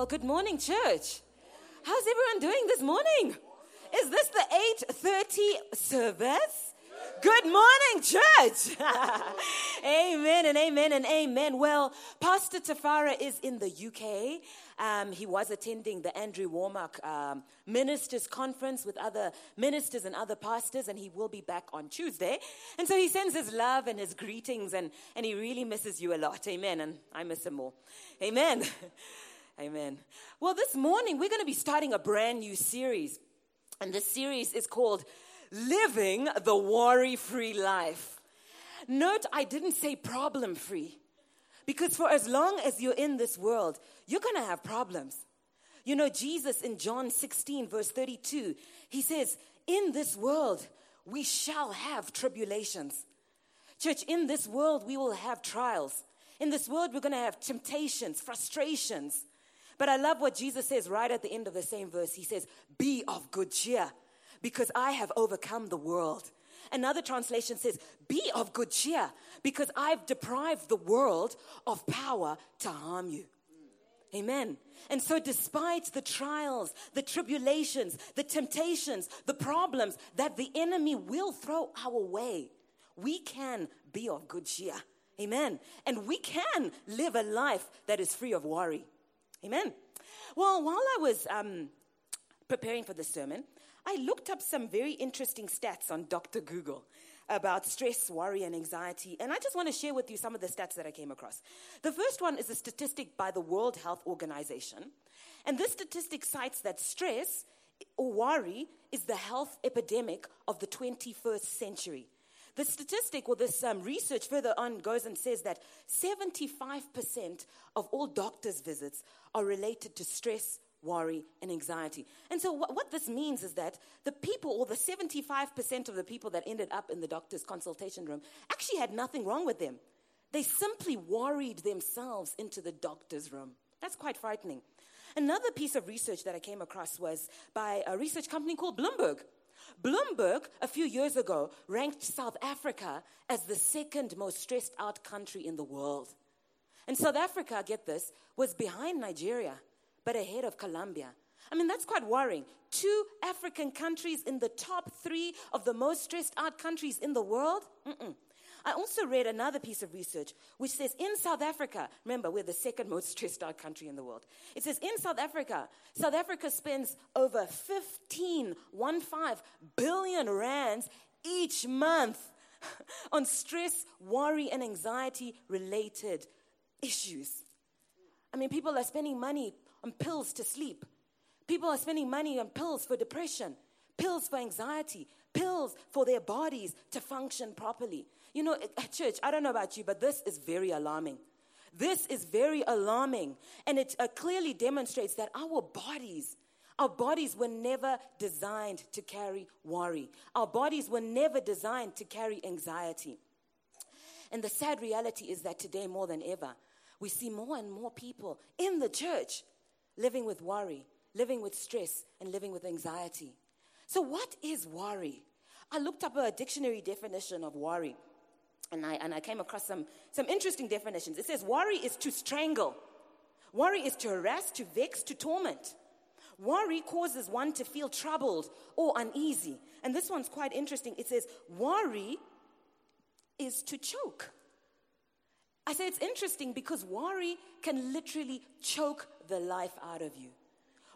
well, good morning, church. How's everyone doing this morning? Is this the 8:30 service? Good morning, church. amen and amen and amen. Well, Pastor Tafara is in the UK. Um, he was attending the Andrew Wommack um, Ministers Conference with other ministers and other pastors, and he will be back on Tuesday. And so he sends his love and his greetings, and, and he really misses you a lot. Amen. And I miss him more. Amen. Amen. Well, this morning we're going to be starting a brand new series. And this series is called Living the Worry Free Life. Note, I didn't say problem free. Because for as long as you're in this world, you're going to have problems. You know, Jesus in John 16, verse 32, he says, In this world, we shall have tribulations. Church, in this world, we will have trials. In this world, we're going to have temptations, frustrations. But I love what Jesus says right at the end of the same verse. He says, Be of good cheer, because I have overcome the world. Another translation says, Be of good cheer, because I've deprived the world of power to harm you. Amen. And so, despite the trials, the tribulations, the temptations, the problems that the enemy will throw our way, we can be of good cheer. Amen. And we can live a life that is free of worry. Amen. Well, while I was um, preparing for the sermon, I looked up some very interesting stats on Dr. Google about stress, worry, and anxiety. And I just want to share with you some of the stats that I came across. The first one is a statistic by the World Health Organization. And this statistic cites that stress or worry is the health epidemic of the 21st century. The statistic or this um, research further on goes and says that 75% of all doctor's visits are related to stress, worry, and anxiety. And so, what, what this means is that the people, or the 75% of the people that ended up in the doctor's consultation room, actually had nothing wrong with them. They simply worried themselves into the doctor's room. That's quite frightening. Another piece of research that I came across was by a research company called Bloomberg. Bloomberg, a few years ago, ranked South Africa as the second most stressed out country in the world. And South Africa, get this, was behind Nigeria, but ahead of Colombia. I mean, that's quite worrying. Two African countries in the top three of the most stressed out countries in the world? Mm-mm. I also read another piece of research which says in South Africa, remember, we're the second most stressed out country in the world. It says in South Africa, South Africa spends over 15, one five billion rands each month on stress, worry, and anxiety related issues. I mean, people are spending money on pills to sleep. People are spending money on pills for depression, pills for anxiety, pills for their bodies to function properly. You know, at church, I don't know about you, but this is very alarming. This is very alarming. And it uh, clearly demonstrates that our bodies, our bodies were never designed to carry worry. Our bodies were never designed to carry anxiety. And the sad reality is that today, more than ever, we see more and more people in the church living with worry, living with stress, and living with anxiety. So, what is worry? I looked up a dictionary definition of worry and I, and I came across some, some interesting definitions. It says worry is to strangle, worry is to harass, to vex, to torment. Worry causes one to feel troubled or uneasy. And this one's quite interesting. It says worry is to choke. I say it's interesting because worry can literally choke the life out of you.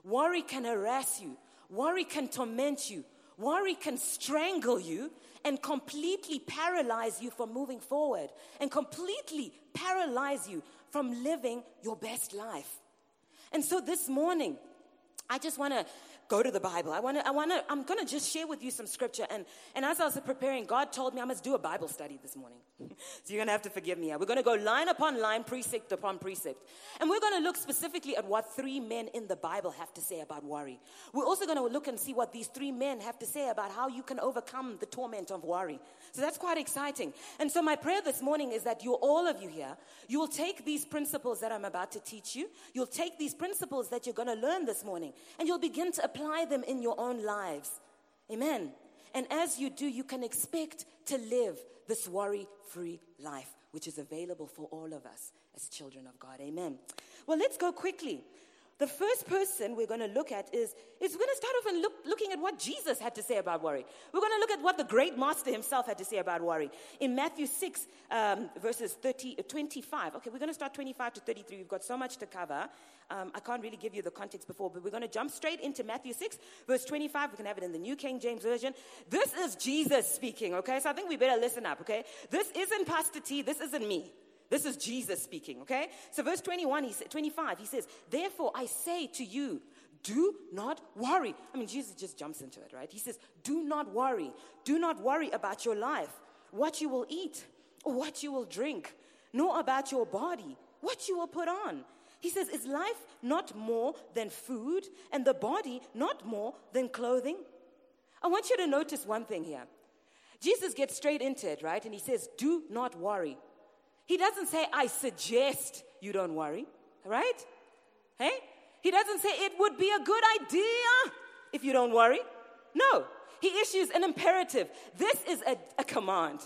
Worry can harass you. Worry can torment you. Worry can strangle you and completely paralyze you from moving forward and completely paralyze you from living your best life. And so this morning, I just want to go to the Bible. I want to, I want to, I'm going to just share with you some scripture. And, and as I was preparing, God told me I must do a Bible study this morning. so you're going to have to forgive me. We're going to go line upon line, precept upon precept. And we're going to look specifically at what three men in the Bible have to say about worry. We're also going to look and see what these three men have to say about how you can overcome the torment of worry. So that's quite exciting. And so my prayer this morning is that you, all of you here, you will take these principles that I'm about to teach you. You'll take these principles that you're going to learn this morning and you'll begin to apply them in your own lives. Amen. And as you do, you can expect to live this worry free life, which is available for all of us as children of God. Amen. Well, let's go quickly. The first person we're going to look at is, is we're going to start off and look, looking at what Jesus had to say about worry. We're going to look at what the great master himself had to say about worry. In Matthew 6, um, verses 30, uh, 25. Okay, we're going to start 25 to 33. We've got so much to cover. Um, I can't really give you the context before, but we're going to jump straight into Matthew 6, verse 25. We can have it in the New King James Version. This is Jesus speaking, okay? So I think we better listen up, okay? This isn't Pastor T, this isn't me. This is Jesus speaking, okay? So verse 21, he said, 25, he says, Therefore I say to you, do not worry. I mean, Jesus just jumps into it, right? He says, Do not worry. Do not worry about your life, what you will eat, or what you will drink, nor about your body, what you will put on. He says, Is life not more than food, and the body not more than clothing? I want you to notice one thing here. Jesus gets straight into it, right? And he says, Do not worry. He doesn't say, I suggest you don't worry, right? Hey? He doesn't say it would be a good idea if you don't worry. No. He issues an imperative. This is a, a command.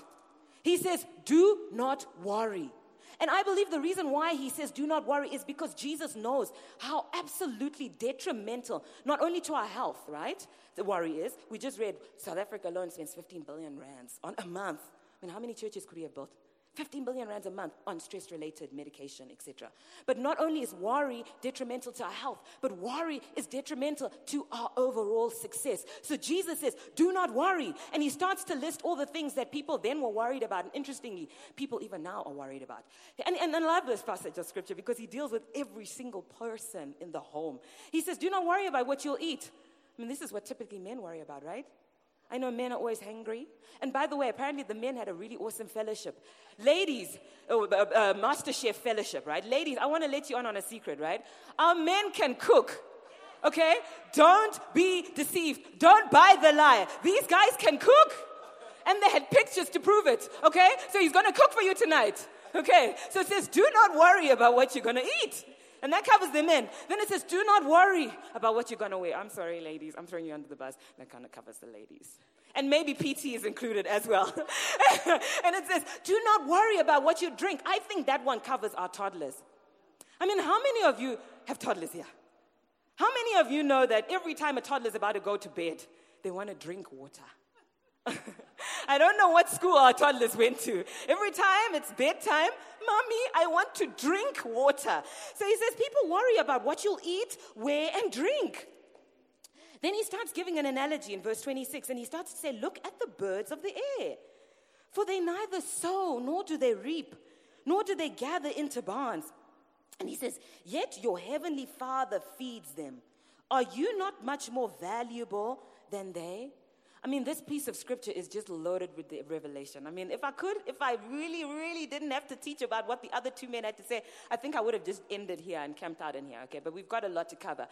He says, Do not worry. And I believe the reason why he says do not worry is because Jesus knows how absolutely detrimental, not only to our health, right? The worry is. We just read South Africa alone spends 15 billion rands on a month. I mean, how many churches could he have built? 15 billion rands a month on stress related medication, etc. But not only is worry detrimental to our health, but worry is detrimental to our overall success. So Jesus says, Do not worry. And he starts to list all the things that people then were worried about. And interestingly, people even now are worried about. And, and I love this passage of scripture because he deals with every single person in the home. He says, Do not worry about what you'll eat. I mean, this is what typically men worry about, right? I know men are always hungry. And by the way, apparently the men had a really awesome fellowship. Ladies, oh, uh, uh, Master Chef fellowship, right? Ladies, I want to let you on on a secret, right? Our men can cook. Okay? Don't be deceived. Don't buy the lie. These guys can cook. And they had pictures to prove it. Okay? So he's going to cook for you tonight. Okay? So it says, do not worry about what you're going to eat. And that covers the men. Then it says, do not worry about what you're going to wear. I'm sorry, ladies. I'm throwing you under the bus. That kind of covers the ladies. And maybe PT is included as well. and it says, do not worry about what you drink. I think that one covers our toddlers. I mean, how many of you have toddlers here? How many of you know that every time a toddler is about to go to bed, they want to drink water? I don't know what school our toddlers went to. Every time it's bedtime, Mommy, I want to drink water. So he says, People worry about what you'll eat, wear, and drink. Then he starts giving an analogy in verse 26, and he starts to say, Look at the birds of the air. For they neither sow nor do they reap, nor do they gather into barns. And he says, Yet your heavenly Father feeds them. Are you not much more valuable than they? I mean, this piece of scripture is just loaded with the revelation. I mean, if I could, if I really, really didn't have to teach about what the other two men had to say, I think I would have just ended here and camped out in here, okay? But we've got a lot to cover.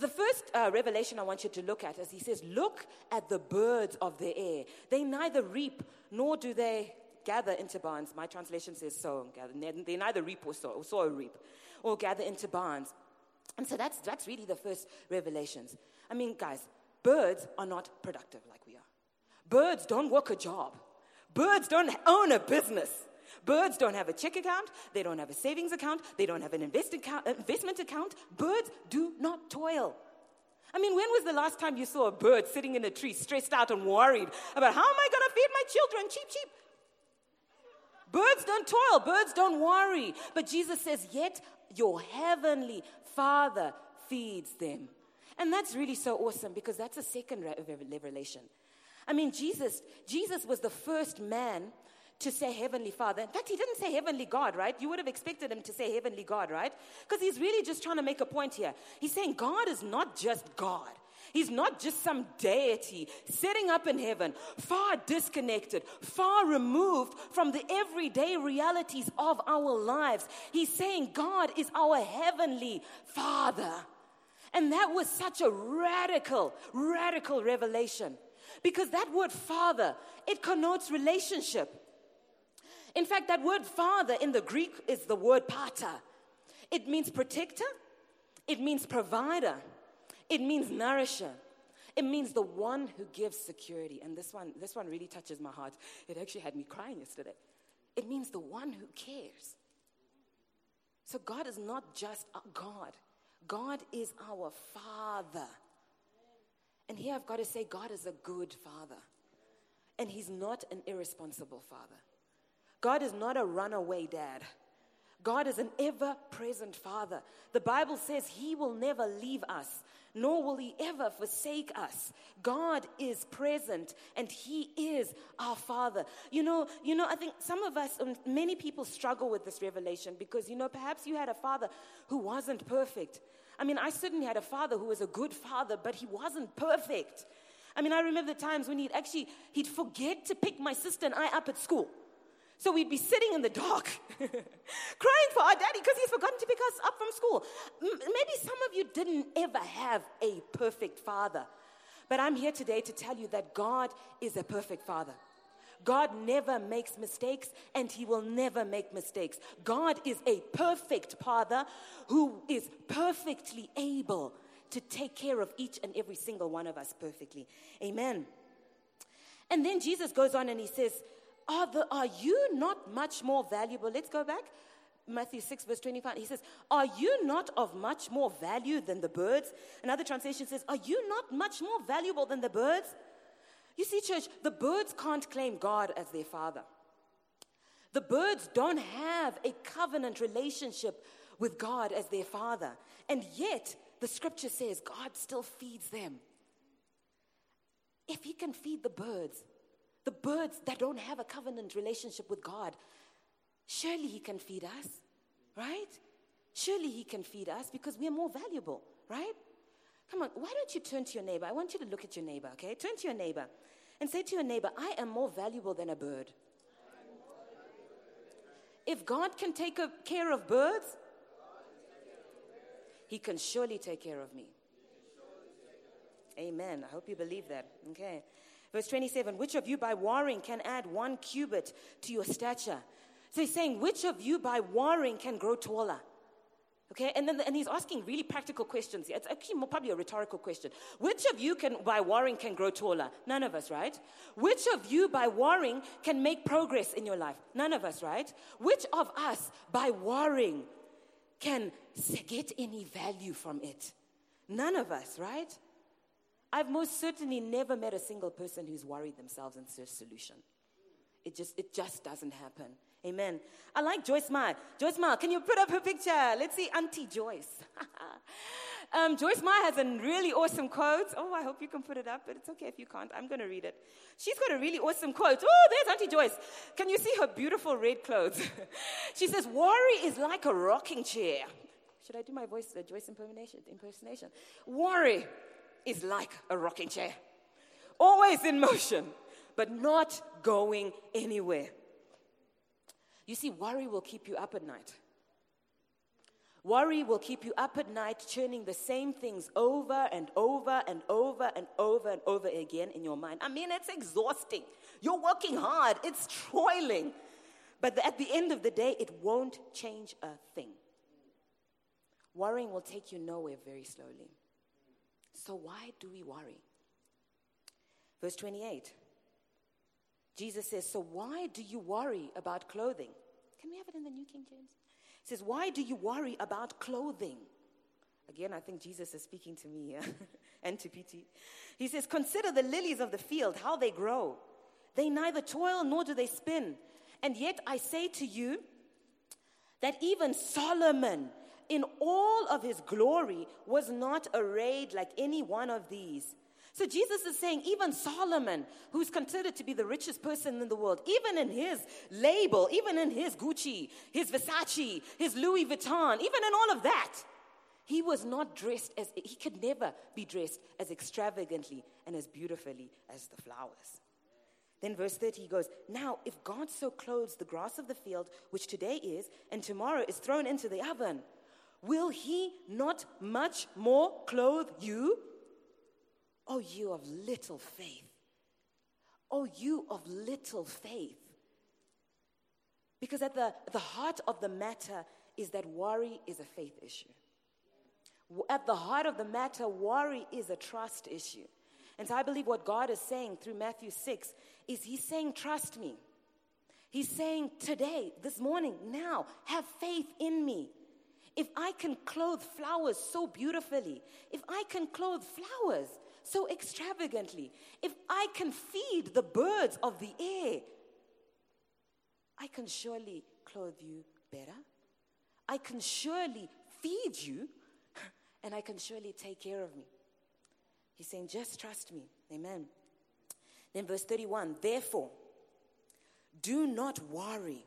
The first uh, revelation I want you to look at is he says, Look at the birds of the air. They neither reap nor do they gather into barns. My translation says sow gather. They neither reap or sow, or sow or reap, or gather into barns. And so that's, that's really the first revelations. I mean, guys, birds are not productive like we are. Birds don't work a job. Birds don't own a business. Birds don't have a check account, they don't have a savings account, they don't have an investment account. Birds do not toil. I mean, when was the last time you saw a bird sitting in a tree, stressed out and worried about how am I going to feed my children? Cheap, cheap. Birds don't toil, birds don't worry. But Jesus says, Yet your heavenly Father feeds them. And that's really so awesome because that's a second revelation. I mean, Jesus, Jesus was the first man to say Heavenly Father. In fact, he didn't say Heavenly God, right? You would have expected him to say Heavenly God, right? Because he's really just trying to make a point here. He's saying God is not just God. He's not just some deity sitting up in heaven, far disconnected, far removed from the everyday realities of our lives. He's saying God is our heavenly Father. And that was such a radical, radical revelation. Because that word father, it connotes relationship. In fact, that word father in the Greek is the word pater. It means protector, it means provider, it means nourisher. It means the one who gives security. And this one, this one really touches my heart. It actually had me crying yesterday. It means the one who cares. So God is not just a God. God is our Father. And here I've got to say, God is a good Father. And He's not an irresponsible Father. God is not a runaway dad. God is an ever present Father. The Bible says He will never leave us nor will he ever forsake us. God is present and he is our father. You know, you know, I think some of us, um, many people struggle with this revelation because, you know, perhaps you had a father who wasn't perfect. I mean, I certainly had a father who was a good father, but he wasn't perfect. I mean, I remember the times when he'd actually, he'd forget to pick my sister and I up at school. So we'd be sitting in the dark, crying for our daddy because he's forgotten to pick us up from school. M- maybe some of you didn't ever have a perfect father. But I'm here today to tell you that God is a perfect father. God never makes mistakes and he will never make mistakes. God is a perfect father who is perfectly able to take care of each and every single one of us perfectly. Amen. And then Jesus goes on and he says, are, the, are you not much more valuable? Let's go back. Matthew 6, verse 25. He says, Are you not of much more value than the birds? Another translation says, Are you not much more valuable than the birds? You see, church, the birds can't claim God as their father. The birds don't have a covenant relationship with God as their father. And yet, the scripture says God still feeds them. If He can feed the birds, the birds that don't have a covenant relationship with God, surely He can feed us, right? Surely He can feed us because we are more valuable, right? Come on, why don't you turn to your neighbor? I want you to look at your neighbor, okay? Turn to your neighbor and say to your neighbor, I am more valuable than a bird. If God can take care of birds, He can surely take care of me. Amen. I hope you believe that. Okay. Verse 27 Which of you by warring can add one cubit to your stature? So he's saying, Which of you by warring can grow taller? Okay, and then and he's asking really practical questions. It's actually more, probably a rhetorical question. Which of you can by warring can grow taller? None of us, right? Which of you by warring can make progress in your life? None of us, right? Which of us by warring can get any value from it? None of us, right? I've most certainly never met a single person who's worried themselves into a solution. It just, it just doesn't happen. Amen. I like Joyce Meyer. Joyce Meyer, can you put up her picture? Let's see Auntie Joyce. um, Joyce Meyer has a really awesome quote. Oh, I hope you can put it up, but it's okay if you can't. I'm going to read it. She's got a really awesome quote. Oh, there's Auntie Joyce. Can you see her beautiful red clothes? she says, Worry is like a rocking chair. Should I do my voice, uh, Joyce impersonation? impersonation? Worry is like a rocking chair, always in motion, but not going anywhere. You see, worry will keep you up at night. Worry will keep you up at night, churning the same things over and over and over and over and over again in your mind. I mean, it's exhausting. You're working hard, it's toiling. But at the end of the day, it won't change a thing. Worrying will take you nowhere very slowly. So, why do we worry? Verse 28. Jesus says, So, why do you worry about clothing? Can we have it in the New King James? He says, Why do you worry about clothing? Again, I think Jesus is speaking to me and to PT. He says, Consider the lilies of the field, how they grow. They neither toil nor do they spin. And yet I say to you that even Solomon, in all of his glory was not arrayed like any one of these. So Jesus is saying, even Solomon, who's considered to be the richest person in the world, even in his label, even in his Gucci, his Versace, his Louis Vuitton, even in all of that, he was not dressed as, he could never be dressed as extravagantly and as beautifully as the flowers. Then verse 30 he goes, Now, if God so clothes the grass of the field, which today is, and tomorrow is thrown into the oven, will he not much more clothe you? Oh, you of little faith. Oh, you of little faith. Because at the, the heart of the matter is that worry is a faith issue. At the heart of the matter, worry is a trust issue. And so I believe what God is saying through Matthew 6 is He's saying, Trust me. He's saying, Today, this morning, now, have faith in me. If I can clothe flowers so beautifully, if I can clothe flowers so extravagantly, if I can feed the birds of the air, I can surely clothe you better. I can surely feed you, and I can surely take care of me. He's saying, just trust me. Amen. Then, verse 31 Therefore, do not worry.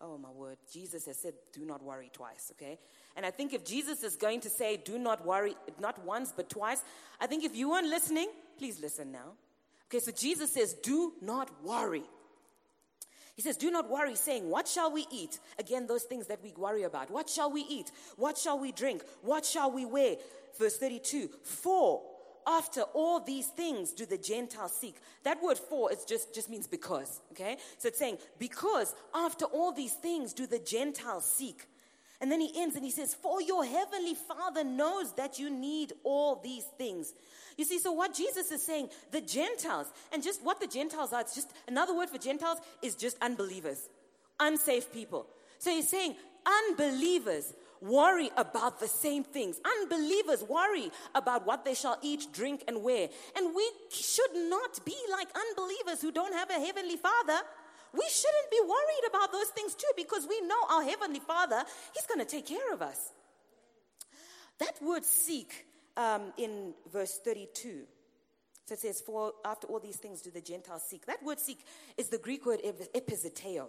Oh, my word. Jesus has said, do not worry twice, okay? And I think if Jesus is going to say, do not worry, not once, but twice, I think if you weren't listening, please listen now. Okay, so Jesus says, do not worry. He says, Do not worry, saying, What shall we eat? Again, those things that we worry about. What shall we eat? What shall we drink? What shall we wear? Verse 32 For after all these things do the Gentiles seek. That word for is just, just means because, okay? So it's saying, because after all these things do the Gentiles seek. And then he ends and he says, For your heavenly Father knows that you need all these things. You see, so what Jesus is saying, the Gentiles, and just what the Gentiles are, it's just another word for Gentiles is just unbelievers, unsafe people. So he's saying, unbelievers worry about the same things. Unbelievers worry about what they shall eat, drink, and wear. And we should not be like unbelievers who don't have a heavenly Father. We shouldn't be worried about those things too because we know our heavenly Father, He's going to take care of us. That word seek um, in verse 32. So it says, For after all these things do the Gentiles seek. That word seek is the Greek word epizeteo.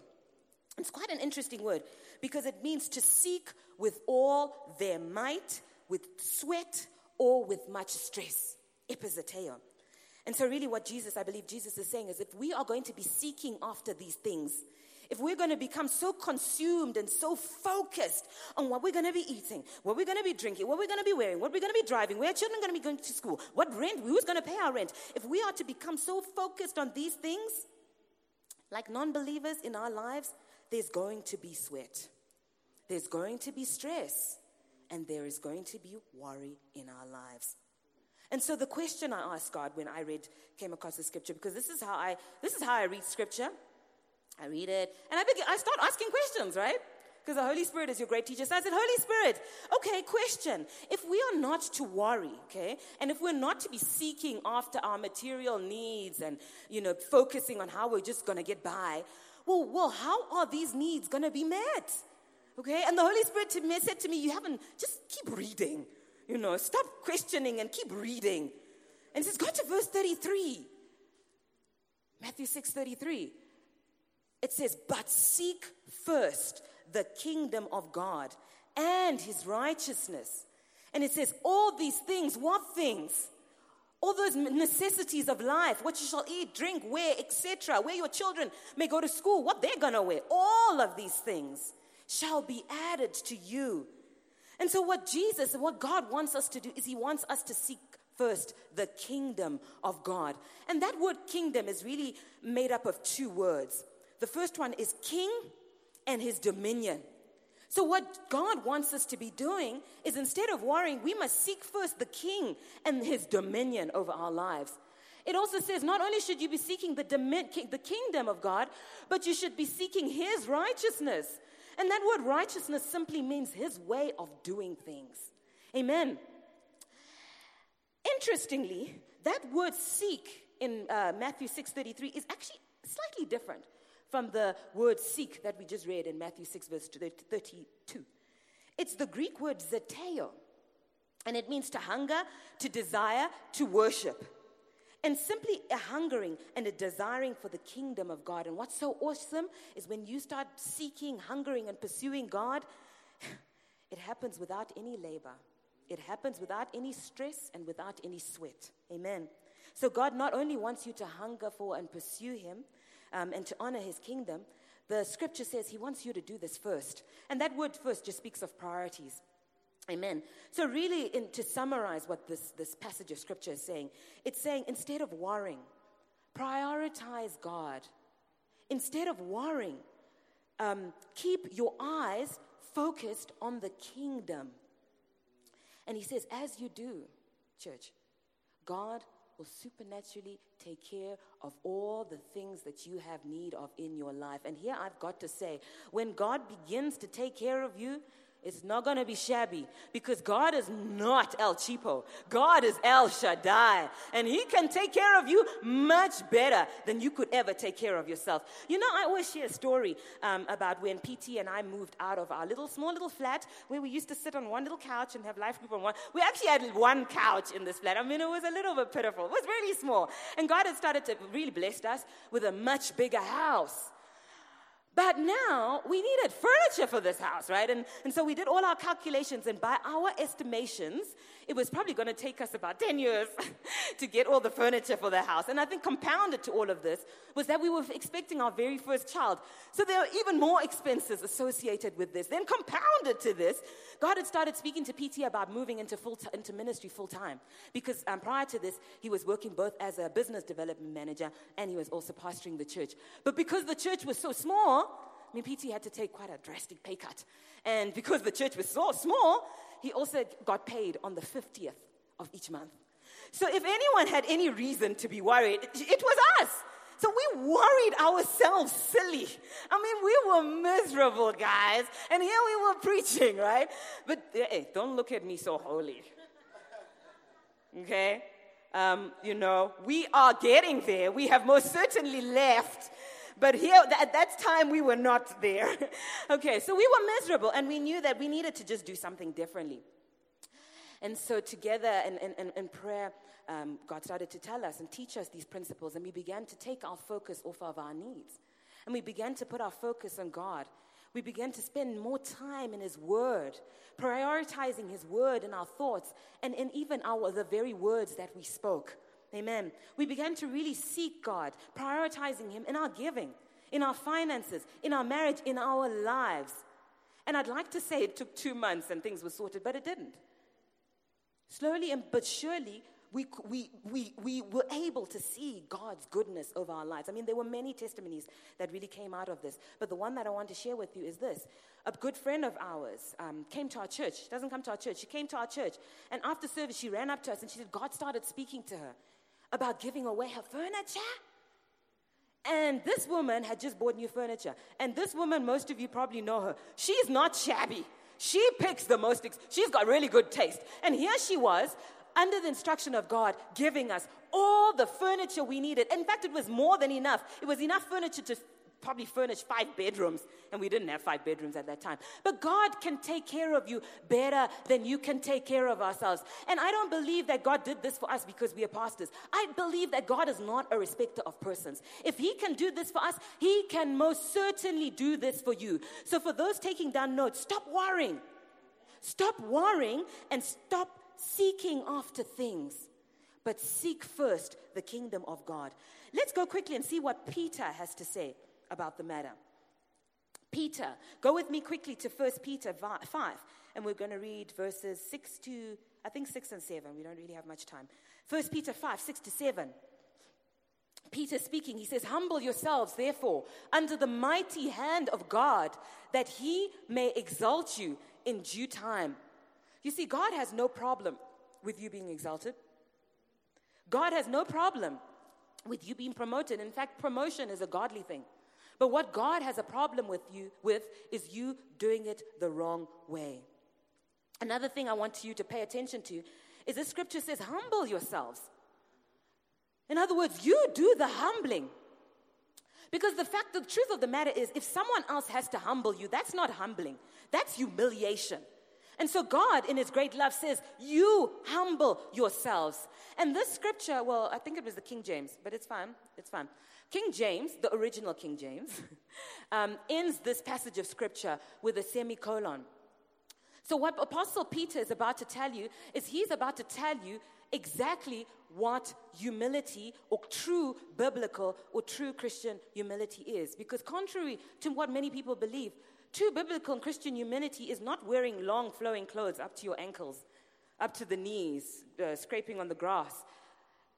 It's quite an interesting word because it means to seek with all their might, with sweat, or with much stress. Epizeteo. And so, really, what Jesus, I believe Jesus is saying is if we are going to be seeking after these things, if we're going to become so consumed and so focused on what we're going to be eating, what we're going to be drinking, what we're going to be wearing, what we're going to be driving, where children are going to be going to school, what rent, who's going to pay our rent, if we are to become so focused on these things, like non believers in our lives, there's going to be sweat, there's going to be stress, and there is going to be worry in our lives. And so the question I asked God when I read, came across the scripture, because this is how I, this is how I read scripture. I read it, and I begin, I start asking questions, right? Because the Holy Spirit is your great teacher. So I said, Holy Spirit, okay, question. If we are not to worry, okay, and if we're not to be seeking after our material needs and, you know, focusing on how we're just going to get by, well, well, how are these needs going to be met? Okay, and the Holy Spirit to me, said to me, You haven't, just keep reading. You know, stop questioning and keep reading. And says, Go to verse 33. Matthew 6 33. It says, But seek first the kingdom of God and his righteousness. And it says, All these things, what things? All those necessities of life, what you shall eat, drink, wear, etc., where your children may go to school, what they're gonna wear, all of these things shall be added to you. And so, what Jesus, and what God wants us to do is He wants us to seek first the kingdom of God. And that word kingdom is really made up of two words. The first one is king and his dominion. So, what God wants us to be doing is instead of worrying, we must seek first the king and his dominion over our lives. It also says not only should you be seeking the, the kingdom of God, but you should be seeking his righteousness. And that word righteousness simply means his way of doing things. Amen. Interestingly, that word seek in uh, Matthew 6:33 is actually slightly different from the word seek that we just read in Matthew 6, verse 32. It's the Greek word zeteo, and it means to hunger, to desire, to worship. and simply a hungering and a desiring for the kingdom of God. And what's so awesome is when you start seeking, hungering, and pursuing God, it happens without any labor. It happens without any stress and without any sweat. Amen. So, God not only wants you to hunger for and pursue Him um, and to honor His kingdom, the scripture says He wants you to do this first. And that word first just speaks of priorities. Amen. So, really, in, to summarize what this, this passage of scripture is saying, it's saying instead of worrying, prioritize God. Instead of worrying, um, keep your eyes focused on the kingdom. And he says, as you do, church, God will supernaturally take care of all the things that you have need of in your life. And here I've got to say, when God begins to take care of you, it's not going to be shabby because God is not El Cheapo. God is El Shaddai. And He can take care of you much better than you could ever take care of yourself. You know, I always share a story um, about when PT and I moved out of our little, small little flat where we used to sit on one little couch and have life group on one. We actually had one couch in this flat. I mean, it was a little bit pitiful. It was really small. And God had started to really bless us with a much bigger house. But now we needed furniture for this house, right? And, and so we did all our calculations, and by our estimations, it was probably going to take us about 10 years to get all the furniture for the house. And I think compounded to all of this was that we were expecting our very first child. So there are even more expenses associated with this. Then compounded to this, God had started speaking to PT about moving into, full t- into ministry full time. Because um, prior to this, he was working both as a business development manager and he was also pastoring the church. But because the church was so small, I mean, PT had to take quite a drastic pay cut. And because the church was so small, he also got paid on the 50th of each month. So if anyone had any reason to be worried, it was us. So we worried ourselves silly. I mean, we were miserable, guys. And here we were preaching, right? But hey, don't look at me so holy. Okay? Um, you know, we are getting there. We have most certainly left but here, at that time, we were not there. okay, so we were miserable and we knew that we needed to just do something differently. And so, together in, in, in prayer, um, God started to tell us and teach us these principles, and we began to take our focus off of our needs. And we began to put our focus on God. We began to spend more time in His Word, prioritizing His Word in our thoughts and in even our, the very words that we spoke. Amen. We began to really seek God, prioritizing Him in our giving, in our finances, in our marriage, in our lives. And I'd like to say it took two months and things were sorted, but it didn't. Slowly and but surely, we, we, we, we were able to see God's goodness over our lives. I mean, there were many testimonies that really came out of this. But the one that I want to share with you is this. A good friend of ours um, came to our church. She doesn't come to our church. She came to our church. And after service, she ran up to us and she said, God started speaking to her about giving away her furniture. And this woman had just bought new furniture. And this woman, most of you probably know her. She's not shabby. She picks the most, ex- she's got really good taste. And here she was, under the instruction of God, giving us all the furniture we needed. In fact, it was more than enough. It was enough furniture to probably furnish five bedrooms, and we didn't have five bedrooms at that time. But God can take care of you better than you can take care of ourselves. And I don't believe that God did this for us because we are pastors. I believe that God is not a respecter of persons. If He can do this for us, He can most certainly do this for you. So, for those taking down notes, stop worrying. Stop worrying and stop seeking after things, but seek first the kingdom of God. Let's go quickly and see what Peter has to say about the matter. Peter, go with me quickly to 1 Peter 5, and we're going to read verses 6 to, I think, 6 and 7. We don't really have much time. 1 Peter 5, 6 to 7. Peter speaking, he says, Humble yourselves, therefore, under the mighty hand of God, that he may exalt you in due time. You see, God has no problem with you being exalted. God has no problem with you being promoted. In fact, promotion is a godly thing. But what God has a problem with you with is you doing it the wrong way. Another thing I want you to pay attention to is the scripture says, humble yourselves. In other words, you do the humbling. Because the fact, the truth of the matter is, if someone else has to humble you, that's not humbling, that's humiliation. And so God, in His great love, says, You humble yourselves. And this scripture, well, I think it was the King James, but it's fine. It's fine. King James, the original King James, um, ends this passage of scripture with a semicolon. So, what Apostle Peter is about to tell you is he's about to tell you exactly what humility or true biblical or true Christian humility is. Because, contrary to what many people believe, true biblical and Christian humility is not wearing long flowing clothes up to your ankles, up to the knees, uh, scraping on the grass.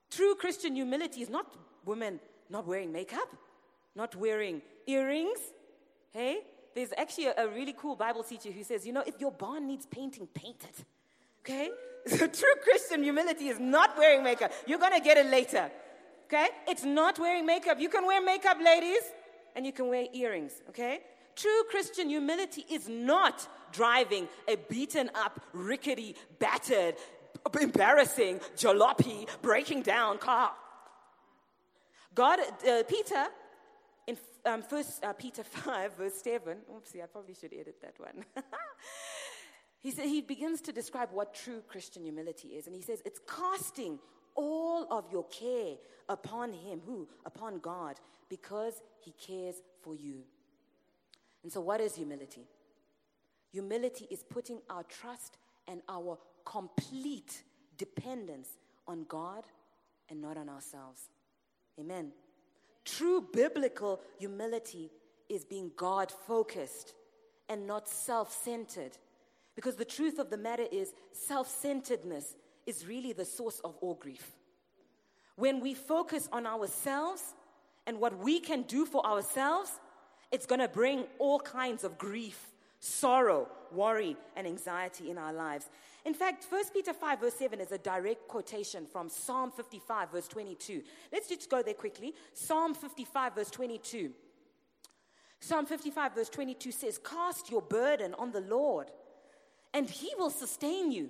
True Christian humility is not women not wearing makeup, not wearing earrings. Hey, there's actually a, a really cool Bible teacher who says, you know, if your barn needs painting, paint it. Okay? So true Christian humility is not wearing makeup. You're going to get it later. Okay? It's not wearing makeup. You can wear makeup, ladies, and you can wear earrings. Okay? True Christian humility is not driving a beaten up, rickety, battered, embarrassing, jalopy, breaking down car. God, uh, Peter, in um, First uh, Peter 5, verse 7, oopsie, I probably should edit that one. he, said, he begins to describe what true Christian humility is. And he says, it's casting all of your care upon him. Who? Upon God, because he cares for you. And so, what is humility? Humility is putting our trust and our complete dependence on God and not on ourselves. Amen. True biblical humility is being God focused and not self centered. Because the truth of the matter is, self centeredness is really the source of all grief. When we focus on ourselves and what we can do for ourselves, it's going to bring all kinds of grief, sorrow, worry, and anxiety in our lives. In fact, 1 Peter 5, verse 7 is a direct quotation from Psalm 55, verse 22. Let's just go there quickly. Psalm 55, verse 22. Psalm 55, verse 22 says, Cast your burden on the Lord, and he will sustain you.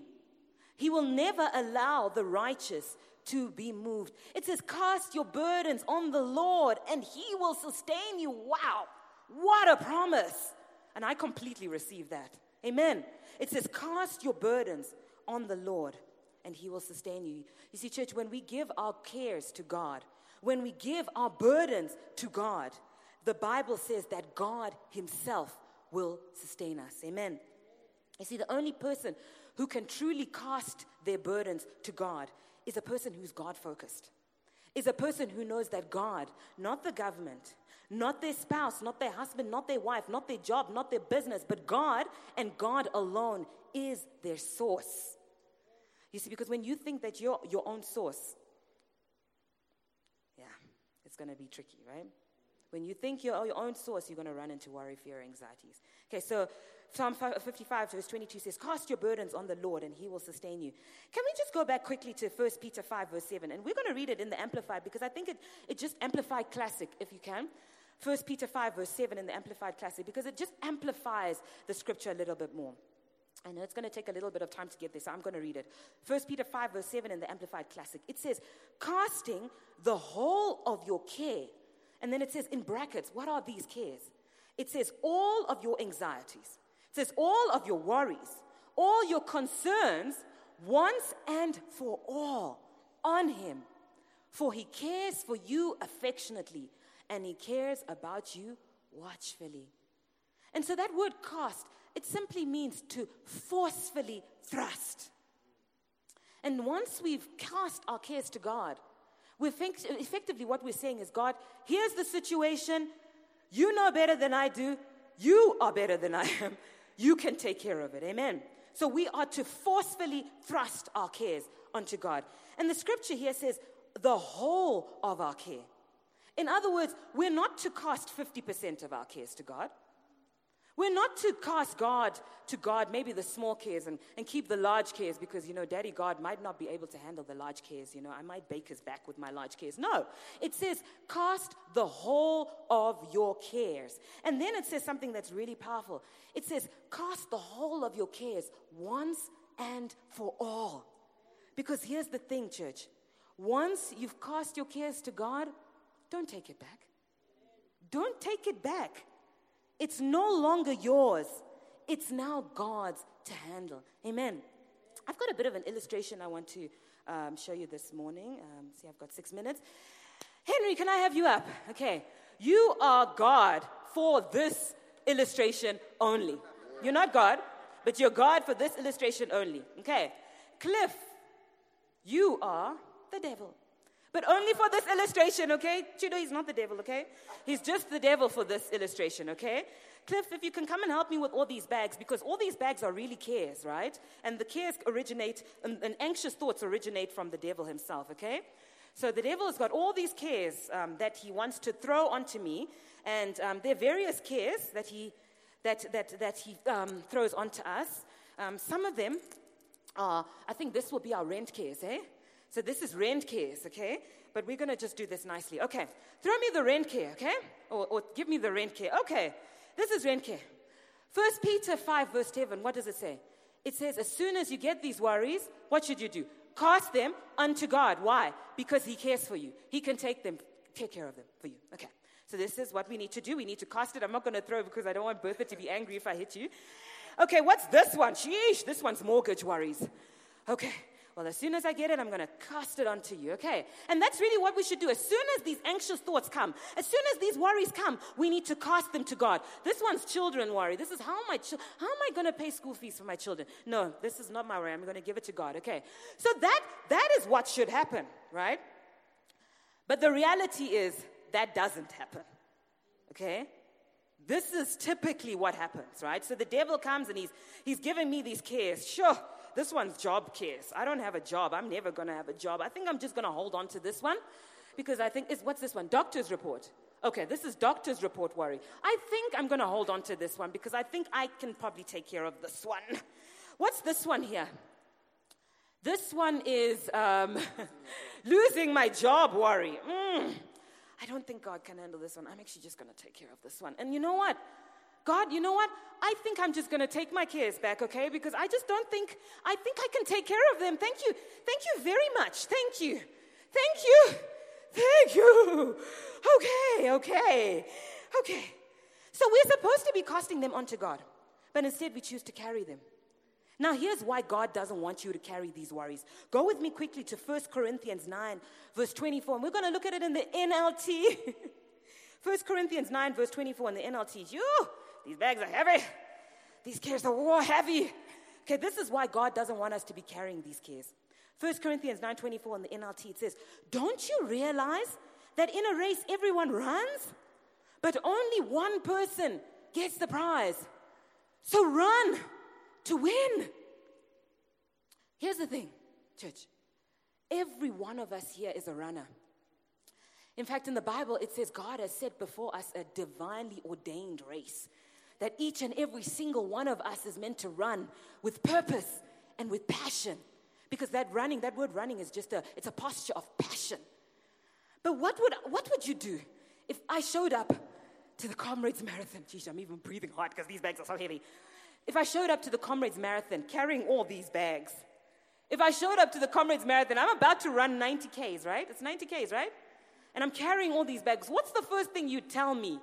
He will never allow the righteous to be moved. It says, Cast your burdens on the Lord, and he will sustain you. Wow, what a promise! And I completely receive that. Amen. It says, Cast your burdens on the Lord, and he will sustain you. You see, church, when we give our cares to God, when we give our burdens to God, the Bible says that God himself will sustain us. Amen. You see, the only person who can truly cast their burdens to God is a person who's God focused, is a person who knows that God, not the government, not their spouse, not their husband, not their wife, not their job, not their business, but God and God alone is their source. You see, because when you think that you're your own source, yeah, it's going to be tricky, right? When you think you're your own source, you're going to run into worry, fear, anxieties. Okay, so Psalm 55, verse 22 says, Cast your burdens on the Lord, and he will sustain you. Can we just go back quickly to 1 Peter 5, verse 7? And we're going to read it in the Amplified because I think it, it just amplified classic, if you can. 1 Peter 5, verse 7 in the Amplified Classic, because it just amplifies the scripture a little bit more. I know it's going to take a little bit of time to get this, so I'm going to read it. 1 Peter 5, verse 7 in the Amplified Classic. It says, casting the whole of your care. And then it says, in brackets, what are these cares? It says, all of your anxieties. It says, all of your worries, all your concerns, once and for all, on Him. For He cares for you affectionately and he cares about you watchfully. And so that word cast, it simply means to forcefully thrust. And once we've cast our cares to God, we think effectively what we're saying is God, here's the situation. You know better than I do. You are better than I am. You can take care of it. Amen. So we are to forcefully thrust our cares onto God. And the scripture here says, the whole of our care. In other words, we're not to cast 50% of our cares to God. We're not to cast God to God, maybe the small cares, and, and keep the large cares because, you know, Daddy God might not be able to handle the large cares. You know, I might bake his back with my large cares. No, it says, cast the whole of your cares. And then it says something that's really powerful. It says, cast the whole of your cares once and for all. Because here's the thing, church. Once you've cast your cares to God, don't take it back. Don't take it back. It's no longer yours, It's now God's to handle. Amen. I've got a bit of an illustration I want to um, show you this morning. Um, see, I've got six minutes. Henry, can I have you up? Okay. You are God for this illustration only. You're not God, but you're God for this illustration only. Okay. Cliff, you are the devil. But only for this illustration, okay? Chido, he's not the devil, okay? He's just the devil for this illustration, okay? Cliff, if you can come and help me with all these bags, because all these bags are really cares, right? And the cares originate, and, and anxious thoughts originate from the devil himself, okay? So the devil has got all these cares um, that he wants to throw onto me, and um, there are various cares that he, that, that, that he um, throws onto us. Um, some of them are, I think this will be our rent cares, eh? So this is rent cares, okay? But we're going to just do this nicely. Okay, throw me the rent care, okay? Or, or give me the rent care. Okay, this is rent care. First Peter 5, verse 7, what does it say? It says, as soon as you get these worries, what should you do? Cast them unto God. Why? Because He cares for you. He can take them, take care of them for you. Okay. So this is what we need to do. We need to cast it. I'm not going to throw because I don't want Bertha to be angry if I hit you. Okay, what's this one? Sheesh, this one's mortgage worries. Okay. Well, as soon as I get it, I'm going to cast it onto you, okay? And that's really what we should do. As soon as these anxious thoughts come, as soon as these worries come, we need to cast them to God. This one's children worry. This is how am I, ch- how am I going to pay school fees for my children? No, this is not my worry. I'm going to give it to God, okay? So that that is what should happen, right? But the reality is that doesn't happen, okay? This is typically what happens, right? So the devil comes and he's he's giving me these cares. Sure, this one's job cares. I don't have a job. I'm never going to have a job. I think I'm just going to hold on to this one because I think, is, what's this one? Doctor's report. Okay, this is doctor's report worry. I think I'm going to hold on to this one because I think I can probably take care of this one. What's this one here? This one is um, losing my job worry. Mm, I don't think God can handle this one. I'm actually just going to take care of this one. And you know what? God, you know what? I think I'm just going to take my cares back, okay? Because I just don't think, I think I can take care of them. Thank you. Thank you very much. Thank you. Thank you. Thank you. Okay, okay, okay. So we're supposed to be casting them onto God, but instead we choose to carry them. Now, here's why God doesn't want you to carry these worries. Go with me quickly to 1 Corinthians 9, verse 24, and we're going to look at it in the NLT. 1 Corinthians 9, verse 24 in the NLT. You, these bags are heavy. These cares are war heavy. Okay, this is why God doesn't want us to be carrying these cares. 1 Corinthians 9:24 in the NLT it says, "Don't you realize that in a race everyone runs, but only one person gets the prize? So run to win." Here's the thing, church. Every one of us here is a runner. In fact, in the Bible, it says God has set before us a divinely ordained race that each and every single one of us is meant to run with purpose and with passion. Because that running, that word running is just a, it's a posture of passion. But what would, what would you do if I showed up to the Comrades Marathon? Geez, I'm even breathing hard because these bags are so heavy. If I showed up to the Comrades Marathon carrying all these bags, if I showed up to the Comrades Marathon, I'm about to run 90 Ks, right? It's 90 Ks, right? And I'm carrying all these bags. What's the first thing you'd tell me?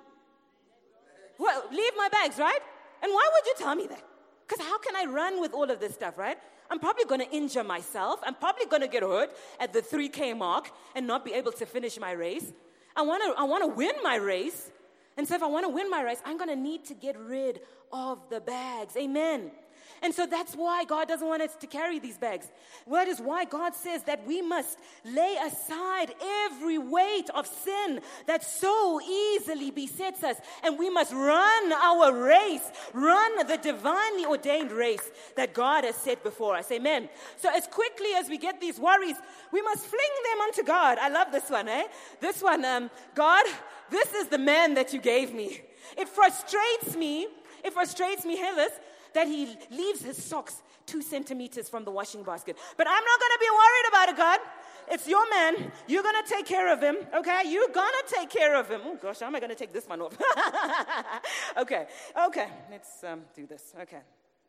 Well, leave my bags, right? And why would you tell me that? Because how can I run with all of this stuff, right? I'm probably going to injure myself. I'm probably going to get hurt at the 3K mark and not be able to finish my race. I want to I want to win my race. And so if I want to win my race, I'm going to need to get rid of the bags. Amen. And so that's why God doesn't want us to carry these bags. That is why God says that we must lay aside every weight of sin that so easily besets us. And we must run our race, run the divinely ordained race that God has set before us. Amen. So as quickly as we get these worries, we must fling them onto God. I love this one, eh? This one, um, God, this is the man that you gave me. It frustrates me. It frustrates me, Hillis, that he leaves his socks two centimeters from the washing basket. But I'm not going to be worried about it, God. It's your man. You're going to take care of him, okay? You're going to take care of him. Oh, gosh, how am I going to take this one off? okay, okay, let's um, do this. Okay,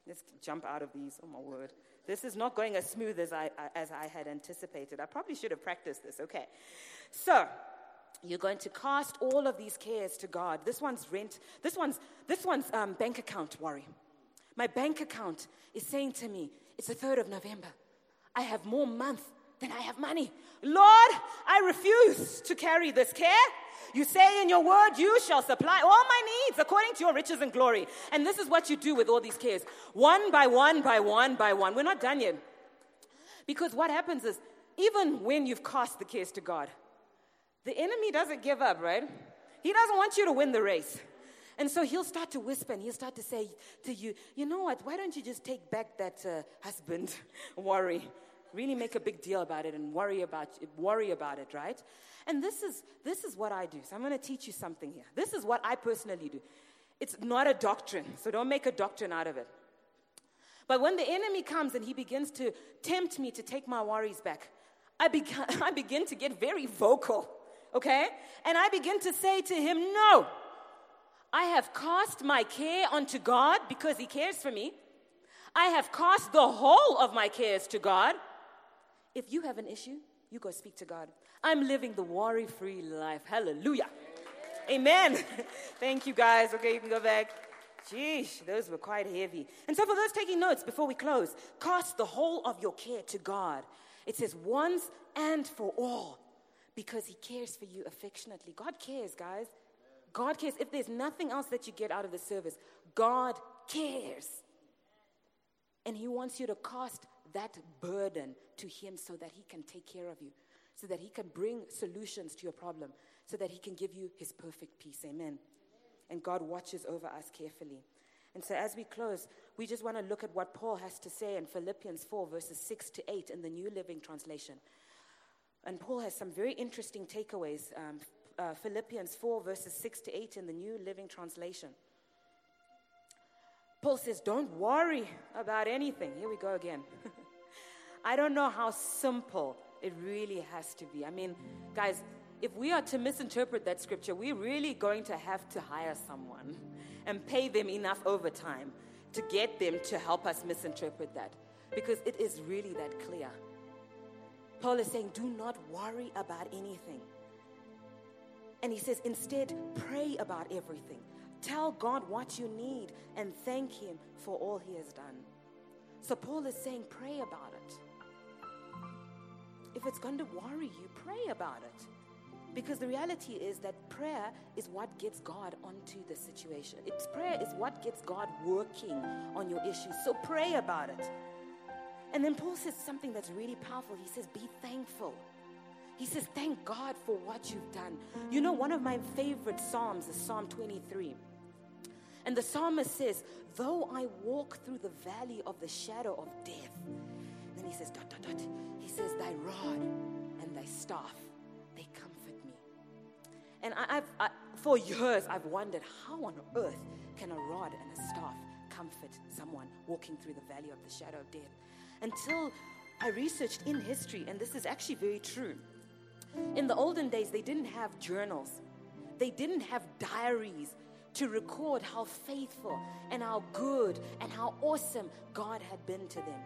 let's jump out of these. Oh, my word. This is not going as smooth as I, as I had anticipated. I probably should have practiced this. Okay, so you're going to cast all of these cares to God. This one's rent. This one's this one's um, bank account worry. My bank account is saying to me, it's the 3rd of November. I have more month than I have money. Lord, I refuse to carry this care. You say in your word, you shall supply all my needs according to your riches and glory. And this is what you do with all these cares one by one, by one, by one. We're not done yet. Because what happens is, even when you've cast the cares to God, the enemy doesn't give up, right? He doesn't want you to win the race. And so he'll start to whisper and he'll start to say to you, you know what, why don't you just take back that uh, husband worry? Really make a big deal about it and worry about, worry about it, right? And this is, this is what I do. So I'm going to teach you something here. This is what I personally do. It's not a doctrine, so don't make a doctrine out of it. But when the enemy comes and he begins to tempt me to take my worries back, I, begin, I begin to get very vocal, okay? And I begin to say to him, No, I have cast my care unto God because he cares for me. I have cast the whole of my cares to God. If you have an issue, you go speak to God. I'm living the worry free life. Hallelujah. Amen. Thank you, guys. Okay, you can go back. Sheesh, those were quite heavy. And so, for those taking notes before we close, cast the whole of your care to God. It says once and for all because He cares for you affectionately. God cares, guys. God cares. If there's nothing else that you get out of the service, God cares. And He wants you to cast that burden to Him so that He can take care of you, so that He can bring solutions to your problem, so that He can give you His perfect peace. Amen. And God watches over us carefully. And so, as we close, we just want to look at what Paul has to say in Philippians 4, verses 6 to 8 in the New Living Translation. And Paul has some very interesting takeaways. Um, uh, Philippians 4, verses 6 to 8 in the New Living Translation. Paul says, Don't worry about anything. Here we go again. I don't know how simple it really has to be. I mean, guys, if we are to misinterpret that scripture, we're really going to have to hire someone and pay them enough overtime to get them to help us misinterpret that because it is really that clear. Paul is saying, Do not worry about anything. And he says, Instead, pray about everything. Tell God what you need and thank Him for all He has done. So Paul is saying, Pray about it. If it's going to worry you, pray about it. Because the reality is that prayer is what gets God onto the situation. It's prayer is what gets God working on your issues. So pray about it. And then Paul says something that's really powerful. He says, Be thankful. He says, Thank God for what you've done. You know, one of my favorite Psalms is Psalm 23. And the psalmist says, Though I walk through the valley of the shadow of death, then he says, dot, dot, dot. He says, Thy rod and thy staff, they comfort me. And I, have I, for years, I've wondered how on earth can a rod and a staff comfort someone walking through the valley of the shadow of death? Until I researched in history, and this is actually very true. In the olden days, they didn't have journals, they didn't have diaries to record how faithful and how good and how awesome God had been to them.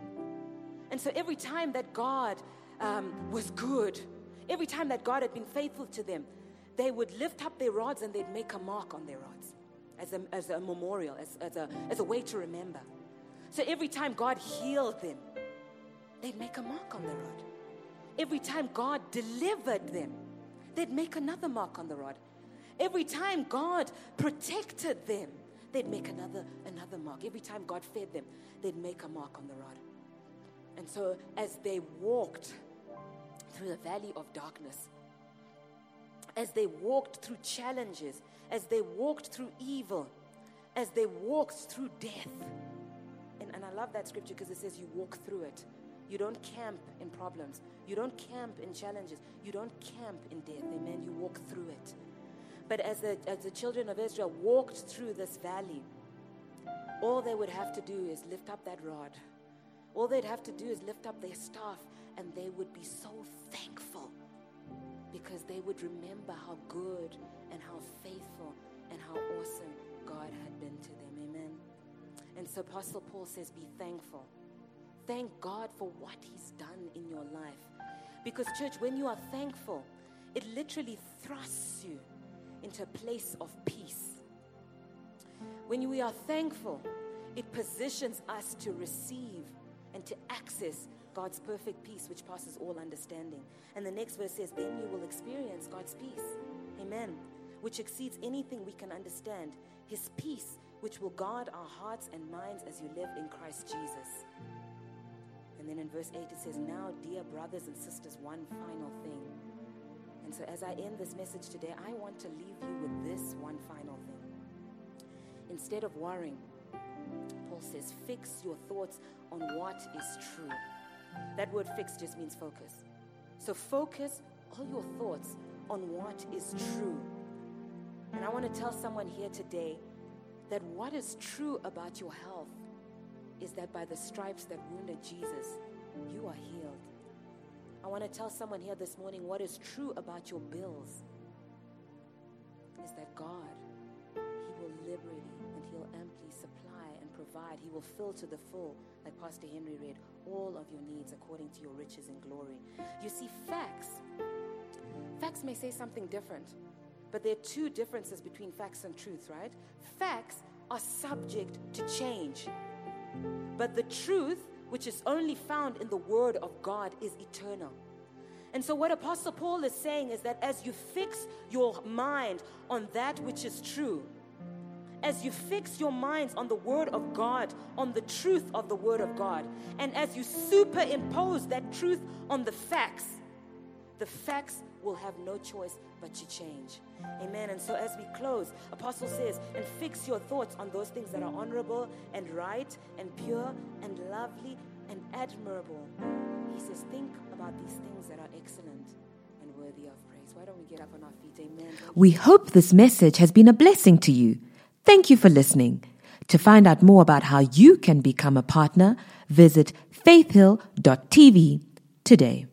And so every time that God um, was good, every time that God had been faithful to them, they would lift up their rods and they'd make a mark on their rods as a, as a memorial, as, as, a, as a way to remember. So every time God healed them, they'd make a mark on the rod. Every time God delivered them, they'd make another mark on the rod. Every time God protected them, they'd make another another mark. Every time God fed them, they'd make a mark on the rod. And so as they walked through the valley of darkness, as they walked through challenges, as they walked through evil, as they walked through death. And, and I love that scripture because it says you walk through it. You don't camp in problems. You don't camp in challenges. You don't camp in death. Amen. You walk through it. But as the, as the children of Israel walked through this valley, all they would have to do is lift up that rod. All they'd have to do is lift up their staff, and they would be so thankful because they would remember how good and how faithful and how awesome God had been to them. Amen. And so Apostle Paul says, Be thankful. Thank God for what He's done in your life. Because, church, when you are thankful, it literally thrusts you into a place of peace. When we are thankful, it positions us to receive and to access God's perfect peace, which passes all understanding. And the next verse says, Then you will experience God's peace. Amen. Which exceeds anything we can understand. His peace, which will guard our hearts and minds as you live in Christ Jesus. And then in verse 8 it says, Now, dear brothers and sisters, one final thing. And so as I end this message today, I want to leave you with this one final thing. Instead of worrying, Paul says, fix your thoughts on what is true. That word fix just means focus. So focus all your thoughts on what is true. And I want to tell someone here today that what is true about your health is that by the stripes that wounded Jesus, you are healed. I want to tell someone here this morning what is true about your bills is that God, He will liberally and He'll amply supply and provide. He will fill to the full, like Pastor Henry read, all of your needs according to your riches and glory. You see, facts, facts may say something different, but there are two differences between facts and truth, right? Facts are subject to change, but the truth, which is only found in the Word of God, is eternal. And so, what Apostle Paul is saying is that as you fix your mind on that which is true, as you fix your minds on the Word of God, on the truth of the Word of God, and as you superimpose that truth on the facts, the facts will have no choice but to change. Amen. And so, as we close, Apostle says, and fix your thoughts on those things that are honorable and right and pure and lovely and admirable. He says, think about these things that are excellent and worthy of praise. Why don't we get up on our feet? Amen. We hope this message has been a blessing to you. Thank you for listening. To find out more about how you can become a partner, visit faithhill.tv today.